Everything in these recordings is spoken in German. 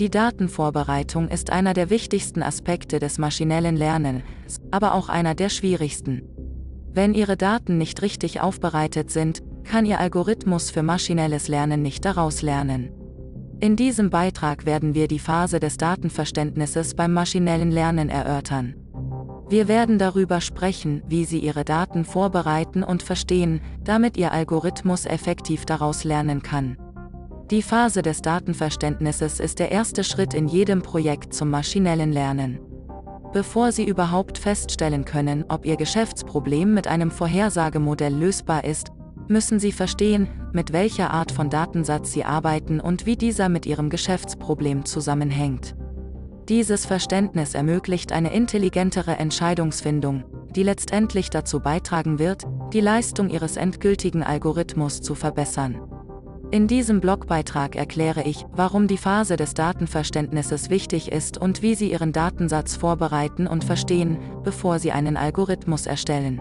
Die Datenvorbereitung ist einer der wichtigsten Aspekte des maschinellen Lernens, aber auch einer der schwierigsten. Wenn Ihre Daten nicht richtig aufbereitet sind, kann Ihr Algorithmus für maschinelles Lernen nicht daraus lernen. In diesem Beitrag werden wir die Phase des Datenverständnisses beim maschinellen Lernen erörtern. Wir werden darüber sprechen, wie Sie Ihre Daten vorbereiten und verstehen, damit Ihr Algorithmus effektiv daraus lernen kann. Die Phase des Datenverständnisses ist der erste Schritt in jedem Projekt zum maschinellen Lernen. Bevor Sie überhaupt feststellen können, ob Ihr Geschäftsproblem mit einem Vorhersagemodell lösbar ist, müssen Sie verstehen, mit welcher Art von Datensatz Sie arbeiten und wie dieser mit Ihrem Geschäftsproblem zusammenhängt. Dieses Verständnis ermöglicht eine intelligentere Entscheidungsfindung, die letztendlich dazu beitragen wird, die Leistung Ihres endgültigen Algorithmus zu verbessern. In diesem Blogbeitrag erkläre ich, warum die Phase des Datenverständnisses wichtig ist und wie Sie Ihren Datensatz vorbereiten und verstehen, bevor Sie einen Algorithmus erstellen.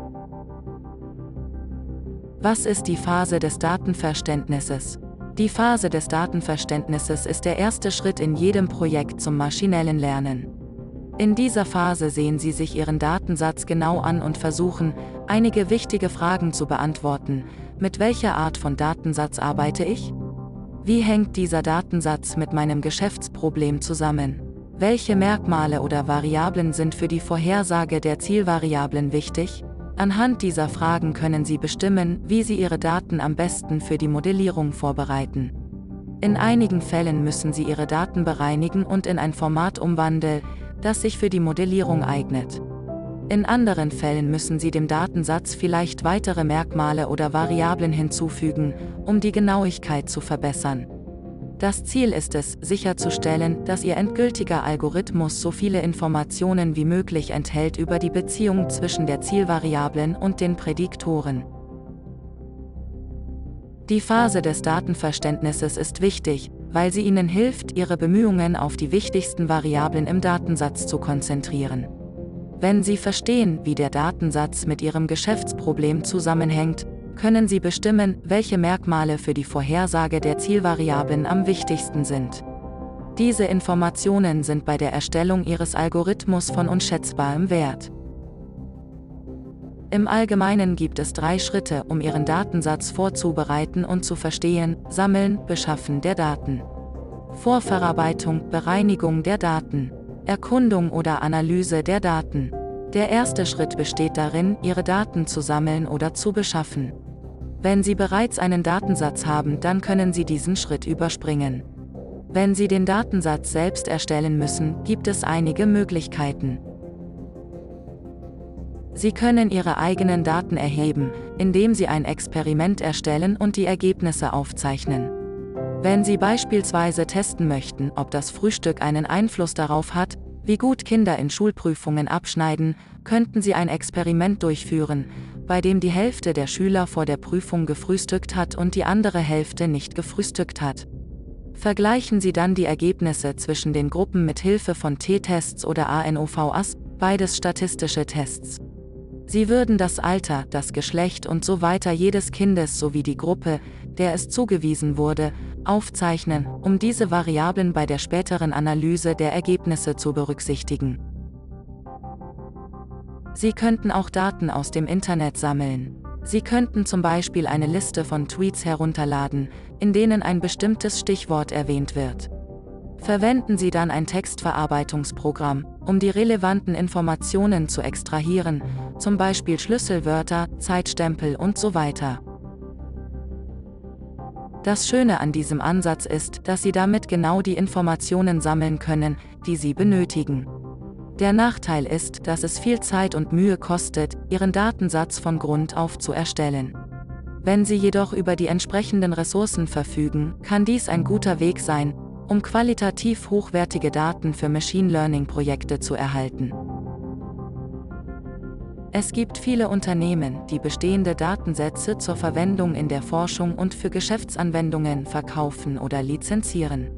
Was ist die Phase des Datenverständnisses? Die Phase des Datenverständnisses ist der erste Schritt in jedem Projekt zum maschinellen Lernen. In dieser Phase sehen Sie sich Ihren Datensatz genau an und versuchen, einige wichtige Fragen zu beantworten. Mit welcher Art von Datensatz arbeite ich? Wie hängt dieser Datensatz mit meinem Geschäftsproblem zusammen? Welche Merkmale oder Variablen sind für die Vorhersage der Zielvariablen wichtig? Anhand dieser Fragen können Sie bestimmen, wie Sie Ihre Daten am besten für die Modellierung vorbereiten. In einigen Fällen müssen Sie Ihre Daten bereinigen und in ein Format umwandeln, das sich für die Modellierung eignet. In anderen Fällen müssen Sie dem Datensatz vielleicht weitere Merkmale oder Variablen hinzufügen, um die Genauigkeit zu verbessern. Das Ziel ist es, sicherzustellen, dass Ihr endgültiger Algorithmus so viele Informationen wie möglich enthält über die Beziehung zwischen der Zielvariablen und den Prädiktoren. Die Phase des Datenverständnisses ist wichtig, weil sie Ihnen hilft, Ihre Bemühungen auf die wichtigsten Variablen im Datensatz zu konzentrieren. Wenn Sie verstehen, wie der Datensatz mit Ihrem Geschäftsproblem zusammenhängt, können Sie bestimmen, welche Merkmale für die Vorhersage der Zielvariablen am wichtigsten sind. Diese Informationen sind bei der Erstellung Ihres Algorithmus von unschätzbarem Wert. Im Allgemeinen gibt es drei Schritte, um Ihren Datensatz vorzubereiten und zu verstehen, Sammeln, Beschaffen der Daten. Vorverarbeitung, Bereinigung der Daten, Erkundung oder Analyse der Daten. Der erste Schritt besteht darin, Ihre Daten zu sammeln oder zu beschaffen. Wenn Sie bereits einen Datensatz haben, dann können Sie diesen Schritt überspringen. Wenn Sie den Datensatz selbst erstellen müssen, gibt es einige Möglichkeiten. Sie können Ihre eigenen Daten erheben, indem Sie ein Experiment erstellen und die Ergebnisse aufzeichnen. Wenn Sie beispielsweise testen möchten, ob das Frühstück einen Einfluss darauf hat, wie gut Kinder in Schulprüfungen abschneiden, könnten Sie ein Experiment durchführen, bei dem die Hälfte der Schüler vor der Prüfung gefrühstückt hat und die andere Hälfte nicht gefrühstückt hat. Vergleichen Sie dann die Ergebnisse zwischen den Gruppen mit Hilfe von T-Tests oder ANOVAs, beides statistische Tests. Sie würden das Alter, das Geschlecht und so weiter jedes Kindes sowie die Gruppe, der es zugewiesen wurde, aufzeichnen, um diese Variablen bei der späteren Analyse der Ergebnisse zu berücksichtigen. Sie könnten auch Daten aus dem Internet sammeln. Sie könnten zum Beispiel eine Liste von Tweets herunterladen, in denen ein bestimmtes Stichwort erwähnt wird. Verwenden Sie dann ein Textverarbeitungsprogramm, um die relevanten Informationen zu extrahieren, zum Beispiel Schlüsselwörter, Zeitstempel und so weiter. Das Schöne an diesem Ansatz ist, dass Sie damit genau die Informationen sammeln können, die Sie benötigen. Der Nachteil ist, dass es viel Zeit und Mühe kostet, Ihren Datensatz von Grund auf zu erstellen. Wenn Sie jedoch über die entsprechenden Ressourcen verfügen, kann dies ein guter Weg sein, um qualitativ hochwertige Daten für Machine Learning-Projekte zu erhalten. Es gibt viele Unternehmen, die bestehende Datensätze zur Verwendung in der Forschung und für Geschäftsanwendungen verkaufen oder lizenzieren.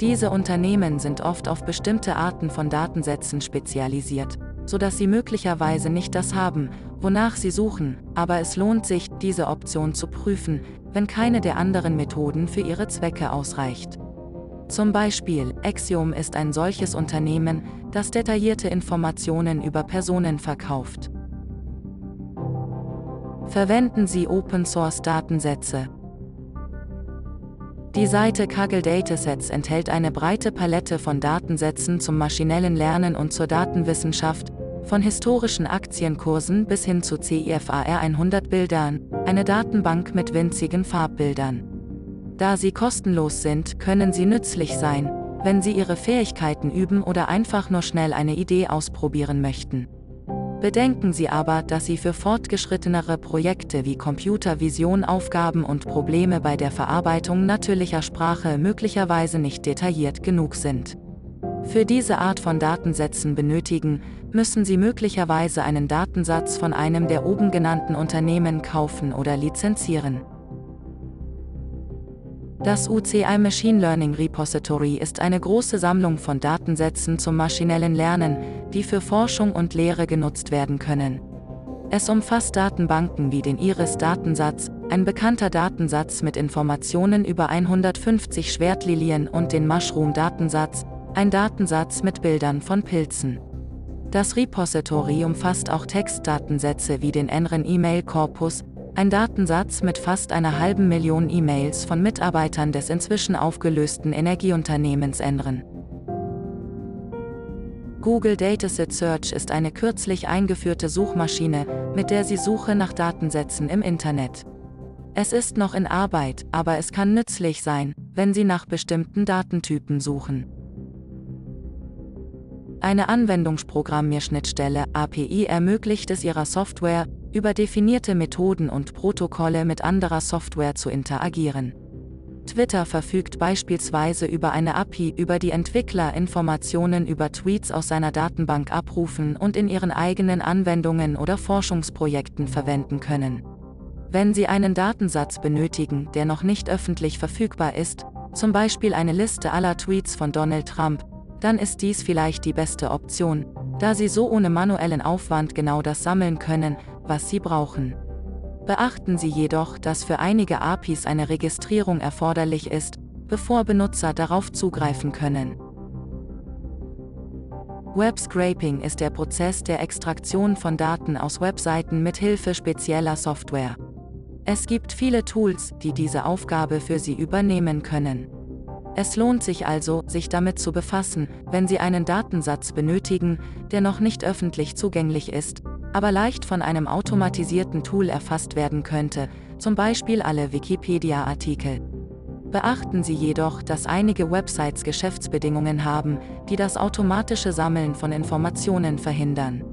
Diese Unternehmen sind oft auf bestimmte Arten von Datensätzen spezialisiert, sodass sie möglicherweise nicht das haben, wonach sie suchen, aber es lohnt sich, diese Option zu prüfen, wenn keine der anderen Methoden für ihre Zwecke ausreicht. Zum Beispiel, Axiom ist ein solches Unternehmen, das detaillierte Informationen über Personen verkauft. Verwenden Sie Open-Source-Datensätze. Die Seite Kaggle Datasets enthält eine breite Palette von Datensätzen zum maschinellen Lernen und zur Datenwissenschaft, von historischen Aktienkursen bis hin zu CIFAR 100 Bildern, eine Datenbank mit winzigen Farbbildern. Da sie kostenlos sind, können sie nützlich sein, wenn Sie Ihre Fähigkeiten üben oder einfach nur schnell eine Idee ausprobieren möchten. Bedenken Sie aber, dass Sie für fortgeschrittenere Projekte wie Computervision Aufgaben und Probleme bei der Verarbeitung natürlicher Sprache möglicherweise nicht detailliert genug sind. Für diese Art von Datensätzen benötigen, müssen Sie möglicherweise einen Datensatz von einem der oben genannten Unternehmen kaufen oder lizenzieren. Das UCI Machine Learning Repository ist eine große Sammlung von Datensätzen zum maschinellen Lernen, die für Forschung und Lehre genutzt werden können. Es umfasst Datenbanken wie den IRIS-Datensatz, ein bekannter Datensatz mit Informationen über 150 Schwertlilien und den Mushroom-Datensatz, ein Datensatz mit Bildern von Pilzen. Das Repository umfasst auch Textdatensätze wie den NREN E-Mail Corpus, ein Datensatz mit fast einer halben Million E-Mails von Mitarbeitern des inzwischen aufgelösten Energieunternehmens Enren. Google Dataset Search ist eine kürzlich eingeführte Suchmaschine, mit der Sie Suche nach Datensätzen im Internet. Es ist noch in Arbeit, aber es kann nützlich sein, wenn Sie nach bestimmten Datentypen suchen. Eine Anwendungsprogrammierschnittstelle API ermöglicht es Ihrer Software, über definierte Methoden und Protokolle mit anderer Software zu interagieren. Twitter verfügt beispielsweise über eine API, über die Entwickler Informationen über Tweets aus seiner Datenbank abrufen und in ihren eigenen Anwendungen oder Forschungsprojekten verwenden können. Wenn Sie einen Datensatz benötigen, der noch nicht öffentlich verfügbar ist, zum Beispiel eine Liste aller Tweets von Donald Trump, dann ist dies vielleicht die beste Option, da Sie so ohne manuellen Aufwand genau das sammeln können, was Sie brauchen. Beachten Sie jedoch, dass für einige APIs eine Registrierung erforderlich ist, bevor Benutzer darauf zugreifen können. Web Scraping ist der Prozess der Extraktion von Daten aus Webseiten mit Hilfe spezieller Software. Es gibt viele Tools, die diese Aufgabe für Sie übernehmen können. Es lohnt sich also, sich damit zu befassen, wenn Sie einen Datensatz benötigen, der noch nicht öffentlich zugänglich ist, aber leicht von einem automatisierten Tool erfasst werden könnte, zum Beispiel alle Wikipedia-Artikel. Beachten Sie jedoch, dass einige Websites Geschäftsbedingungen haben, die das automatische Sammeln von Informationen verhindern.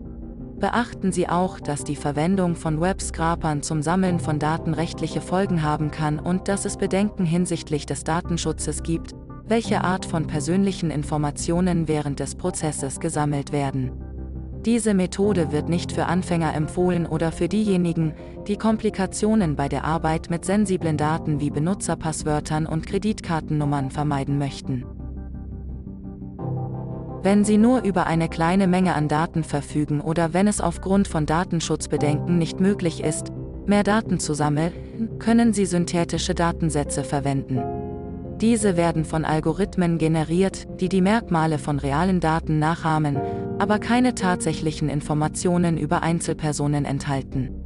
Beachten Sie auch, dass die Verwendung von Webscrapern zum Sammeln von Daten rechtliche Folgen haben kann und dass es Bedenken hinsichtlich des Datenschutzes gibt, welche Art von persönlichen Informationen während des Prozesses gesammelt werden. Diese Methode wird nicht für Anfänger empfohlen oder für diejenigen, die Komplikationen bei der Arbeit mit sensiblen Daten wie Benutzerpasswörtern und Kreditkartennummern vermeiden möchten. Wenn Sie nur über eine kleine Menge an Daten verfügen oder wenn es aufgrund von Datenschutzbedenken nicht möglich ist, mehr Daten zu sammeln, können Sie synthetische Datensätze verwenden. Diese werden von Algorithmen generiert, die die Merkmale von realen Daten nachahmen, aber keine tatsächlichen Informationen über Einzelpersonen enthalten.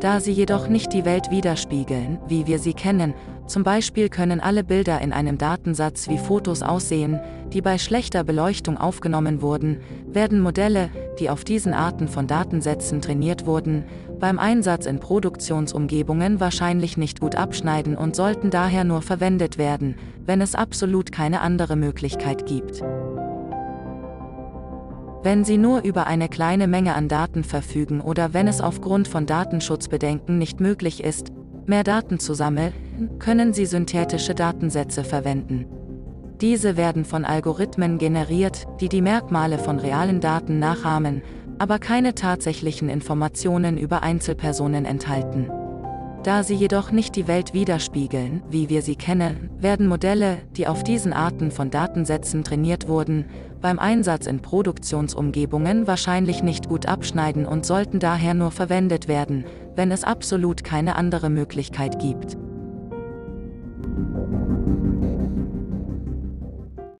Da sie jedoch nicht die Welt widerspiegeln, wie wir sie kennen, zum Beispiel können alle Bilder in einem Datensatz wie Fotos aussehen, die bei schlechter Beleuchtung aufgenommen wurden, werden Modelle, die auf diesen Arten von Datensätzen trainiert wurden, beim Einsatz in Produktionsumgebungen wahrscheinlich nicht gut abschneiden und sollten daher nur verwendet werden, wenn es absolut keine andere Möglichkeit gibt. Wenn Sie nur über eine kleine Menge an Daten verfügen oder wenn es aufgrund von Datenschutzbedenken nicht möglich ist, mehr Daten zu sammeln, können Sie synthetische Datensätze verwenden. Diese werden von Algorithmen generiert, die die Merkmale von realen Daten nachahmen, aber keine tatsächlichen Informationen über Einzelpersonen enthalten. Da sie jedoch nicht die Welt widerspiegeln, wie wir sie kennen, werden Modelle, die auf diesen Arten von Datensätzen trainiert wurden, beim Einsatz in Produktionsumgebungen wahrscheinlich nicht gut abschneiden und sollten daher nur verwendet werden, wenn es absolut keine andere Möglichkeit gibt.